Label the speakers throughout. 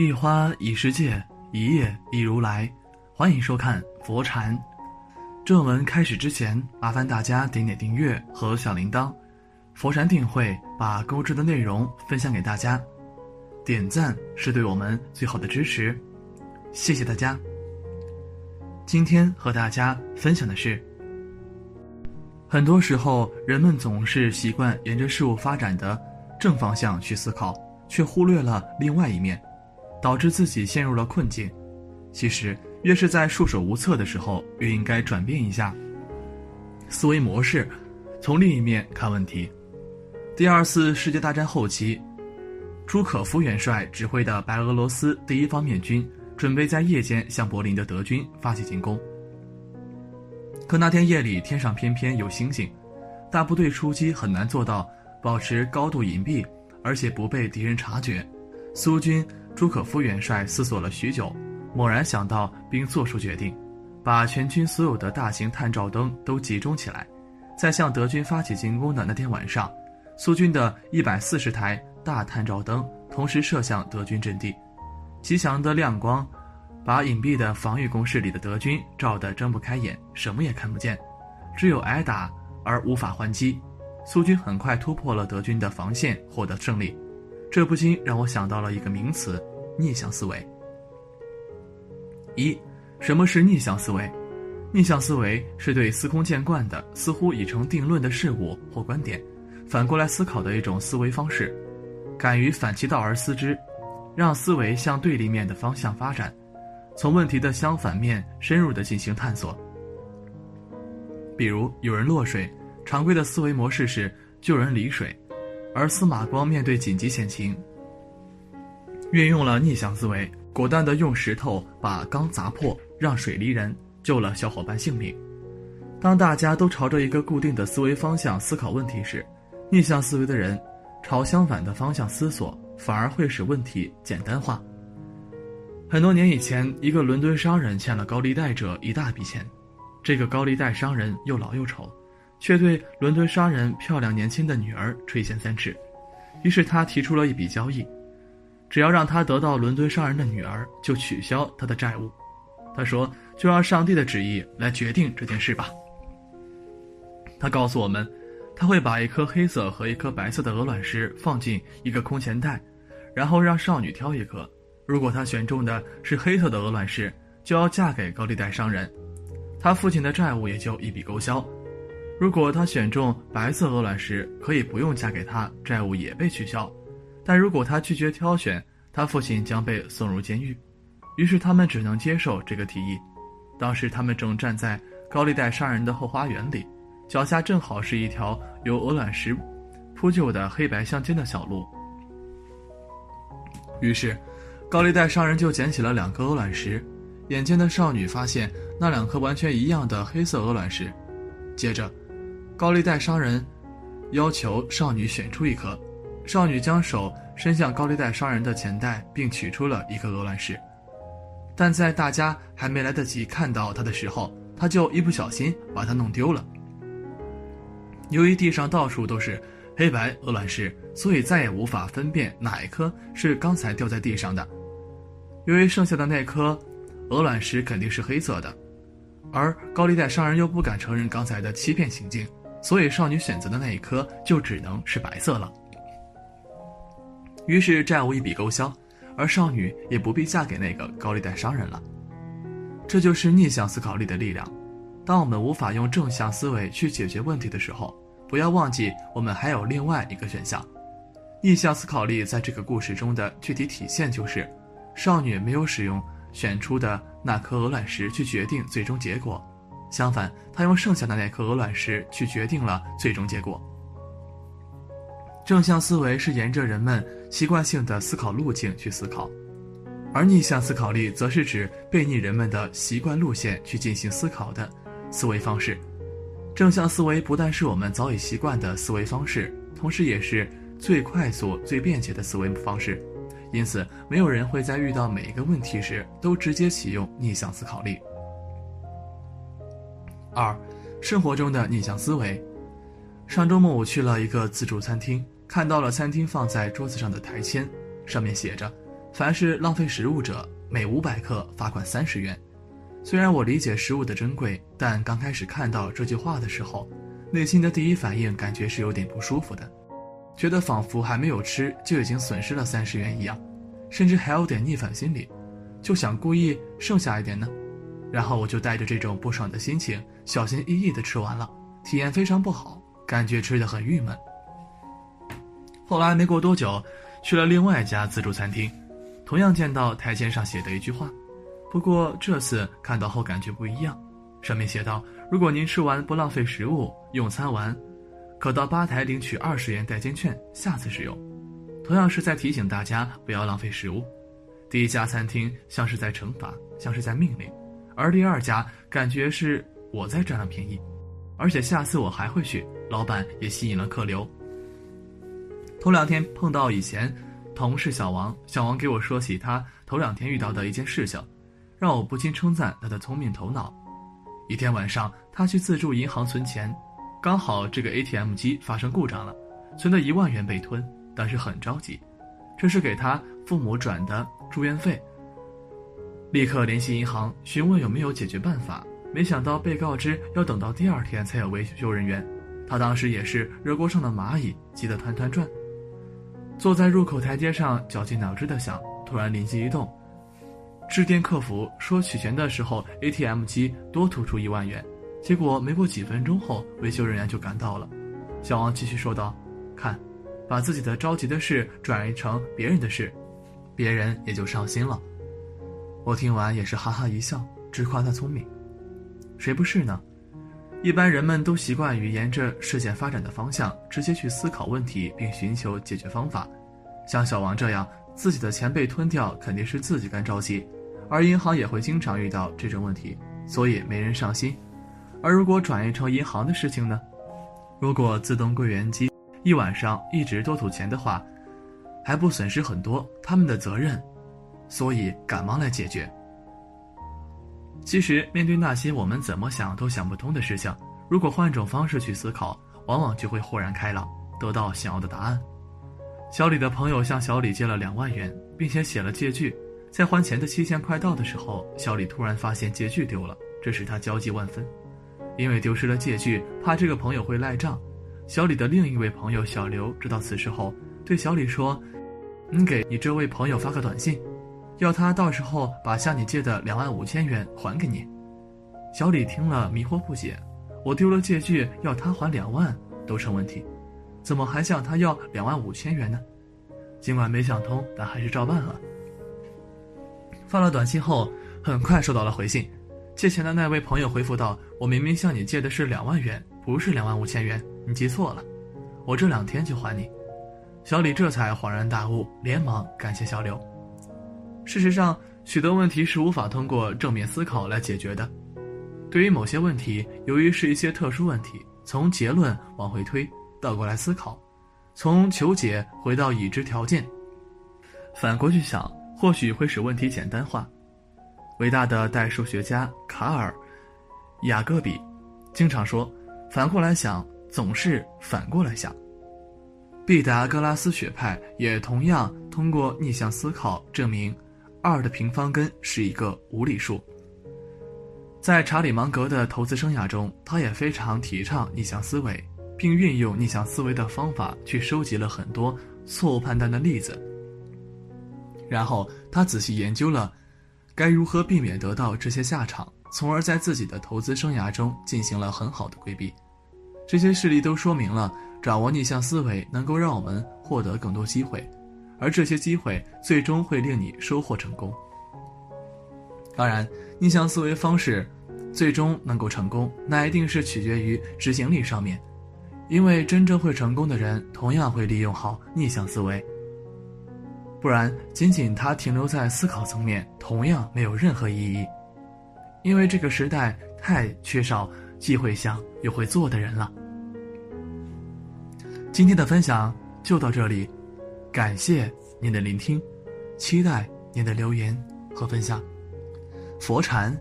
Speaker 1: 一花一世界，一叶一如来。欢迎收看佛禅。正文开始之前，麻烦大家点点订阅和小铃铛。佛禅定会把购置的内容分享给大家，点赞是对我们最好的支持，谢谢大家。今天和大家分享的是，很多时候人们总是习惯沿着事物发展的正方向去思考，却忽略了另外一面。导致自己陷入了困境。其实，越是在束手无策的时候，越应该转变一下思维模式，从另一面看问题。第二次世界大战后期，朱可夫元帅指挥的白俄罗斯第一方面军准备在夜间向柏林的德军发起进攻。可那天夜里，天上偏偏有星星，大部队出击很难做到保持高度隐蔽，而且不被敌人察觉。苏军。朱可夫元帅思索了许久，猛然想到并做出决定，把全军所有的大型探照灯都集中起来，在向德军发起进攻的那天晚上，苏军的一百四十台大探照灯同时射向德军阵地，极强的亮光把隐蔽的防御工事里的德军照得睁不开眼，什么也看不见，只有挨打而无法还击。苏军很快突破了德军的防线，获得胜利。这不禁让我想到了一个名词：逆向思维。一，什么是逆向思维？逆向思维是对司空见惯的、似乎已成定论的事物或观点，反过来思考的一种思维方式。敢于反其道而思之，让思维向对立面的方向发展，从问题的相反面深入的进行探索。比如，有人落水，常规的思维模式是救人离水。而司马光面对紧急险情，运用了逆向思维，果断地用石头把缸砸破，让水离人，救了小伙伴性命。当大家都朝着一个固定的思维方向思考问题时，逆向思维的人朝相反的方向思索，反而会使问题简单化。很多年以前，一个伦敦商人欠了高利贷者一大笔钱，这个高利贷商人又老又丑。却对伦敦商人漂亮年轻的女儿垂涎三尺，于是他提出了一笔交易：只要让他得到伦敦商人的女儿，就取消他的债务。他说：“就让上帝的旨意来决定这件事吧。”他告诉我们，他会把一颗黑色和一颗白色的鹅卵石放进一个空钱袋，然后让少女挑一颗。如果她选中的是黑色的鹅卵石，就要嫁给高利贷商人，他父亲的债务也就一笔勾销。如果他选中白色鹅卵石，可以不用嫁给他，债务也被取消；但如果他拒绝挑选，他父亲将被送入监狱。于是他们只能接受这个提议。当时他们正站在高利贷商人的后花园里，脚下正好是一条由鹅卵石铺就的黑白相间的小路。于是，高利贷商人就捡起了两颗鹅卵石，眼尖的少女发现那两颗完全一样的黑色鹅卵石，接着。高利贷商人要求少女选出一颗，少女将手伸向高利贷商人的钱袋，并取出了一颗鹅卵石。但在大家还没来得及看到它的时候，他就一不小心把它弄丢了。由于地上到处都是黑白鹅卵石，所以再也无法分辨哪一颗是刚才掉在地上的。由于剩下的那颗鹅卵石肯定是黑色的，而高利贷商人又不敢承认刚才的欺骗行径。所以，少女选择的那一颗就只能是白色了。于是债务一笔勾销，而少女也不必嫁给那个高利贷商人了。这就是逆向思考力的力量。当我们无法用正向思维去解决问题的时候，不要忘记我们还有另外一个选项。逆向思考力在这个故事中的具体体现就是，少女没有使用选出的那颗鹅卵石去决定最终结果。相反，他用剩下的那颗鹅卵石去决定了最终结果。正向思维是沿着人们习惯性的思考路径去思考，而逆向思考力则是指背逆人们的习惯路线去进行思考的思维方式。正向思维不但是我们早已习惯的思维方式，同时也是最快速、最便捷的思维方式。因此，没有人会在遇到每一个问题时都直接启用逆向思考力。二，生活中的逆向思维。上周末我去了一个自助餐厅，看到了餐厅放在桌子上的台签，上面写着凡是浪费食物者，每五百克罚款三十元。虽然我理解食物的珍贵，但刚开始看到这句话的时候，内心的第一反应感觉是有点不舒服的，觉得仿佛还没有吃就已经损失了三十元一样，甚至还有点逆反心理，就想故意剩下一点呢。然后我就带着这种不爽的心情，小心翼翼地吃完了，体验非常不好，感觉吃的很郁闷。后来没过多久，去了另外一家自助餐厅，同样见到台阶上写的一句话，不过这次看到后感觉不一样，上面写道：“如果您吃完不浪费食物，用餐完，可到吧台领取二十元代金券，下次使用。”同样是在提醒大家不要浪费食物。第一家餐厅像是在惩罚，像是在命令，而第二家感觉是我在占了便宜，而且下次我还会去，老板也吸引了客流。头两天碰到以前同事小王，小王给我说起他头两天遇到的一件事情，让我不禁称赞他的聪明头脑。一天晚上，他去自助银行存钱，刚好这个 ATM 机发生故障了，存的一万元被吞，当时很着急，这是给他父母转的住院费。立刻联系银行询问有没有解决办法，没想到被告知要等到第二天才有维修人员，他当时也是热锅上的蚂蚁，急得团团转。坐在入口台阶上，绞尽脑汁的想，突然灵机一动，致电客服说取钱的时候 ATM 机多吐出一万元。结果没过几分钟后，维修人员就赶到了。小王继续说道：“看，把自己的着急的事转移成别人的事，别人也就上心了。”我听完也是哈哈一笑，直夸他聪明。谁不是呢？一般人们都习惯于沿着事件发展的方向直接去思考问题，并寻求解决方法。像小王这样，自己的钱被吞掉，肯定是自己干着急，而银行也会经常遇到这种问题，所以没人上心。而如果转移成银行的事情呢？如果自动柜员机一晚上一直多吐钱的话，还不损失很多？他们的责任，所以赶忙来解决。其实，面对那些我们怎么想都想不通的事情，如果换种方式去思考，往往就会豁然开朗，得到想要的答案。小李的朋友向小李借了两万元，并且写了借据。在还钱的期限快到的时候，小李突然发现借据丢了，这使他焦急万分。因为丢失了借据，怕这个朋友会赖账。小李的另一位朋友小刘知道此事后，对小李说：“你给你这位朋友发个短信。”要他到时候把向你借的两万五千元还给你。小李听了迷惑不解，我丢了借据，要他还两万都成问题，怎么还向他要两万五千元呢？尽管没想通，但还是照办了。发了短信后，很快收到了回信，借钱的那位朋友回复道：“我明明向你借的是两万元，不是两万五千元，你记错了，我这两天就还你。”小李这才恍然大悟，连忙感谢小刘。事实上，许多问题是无法通过正面思考来解决的。对于某些问题，由于是一些特殊问题，从结论往回推，倒过来思考，从求解回到已知条件，反过去想，或许会使问题简单化。伟大的代数学家卡尔·雅各比经常说：“反过来想，总是反过来想。”毕达哥拉斯学派也同样通过逆向思考证明。二的平方根是一个无理数。在查理芒格的投资生涯中，他也非常提倡逆向思维，并运用逆向思维的方法去收集了很多错误判断的例子。然后他仔细研究了该如何避免得到这些下场，从而在自己的投资生涯中进行了很好的规避。这些事例都说明了，掌握逆向思维能够让我们获得更多机会。而这些机会最终会令你收获成功。当然，逆向思维方式最终能够成功，那一定是取决于执行力上面。因为真正会成功的人，同样会利用好逆向思维。不然，仅仅他停留在思考层面，同样没有任何意义。因为这个时代太缺少既会想又会做的人了。今天的分享就到这里。感谢您的聆听，期待您的留言和分享。佛禅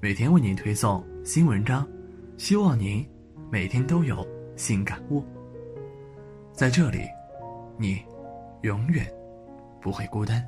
Speaker 1: 每天为您推送新文章，希望您每天都有新感悟。在这里，你永远不会孤单。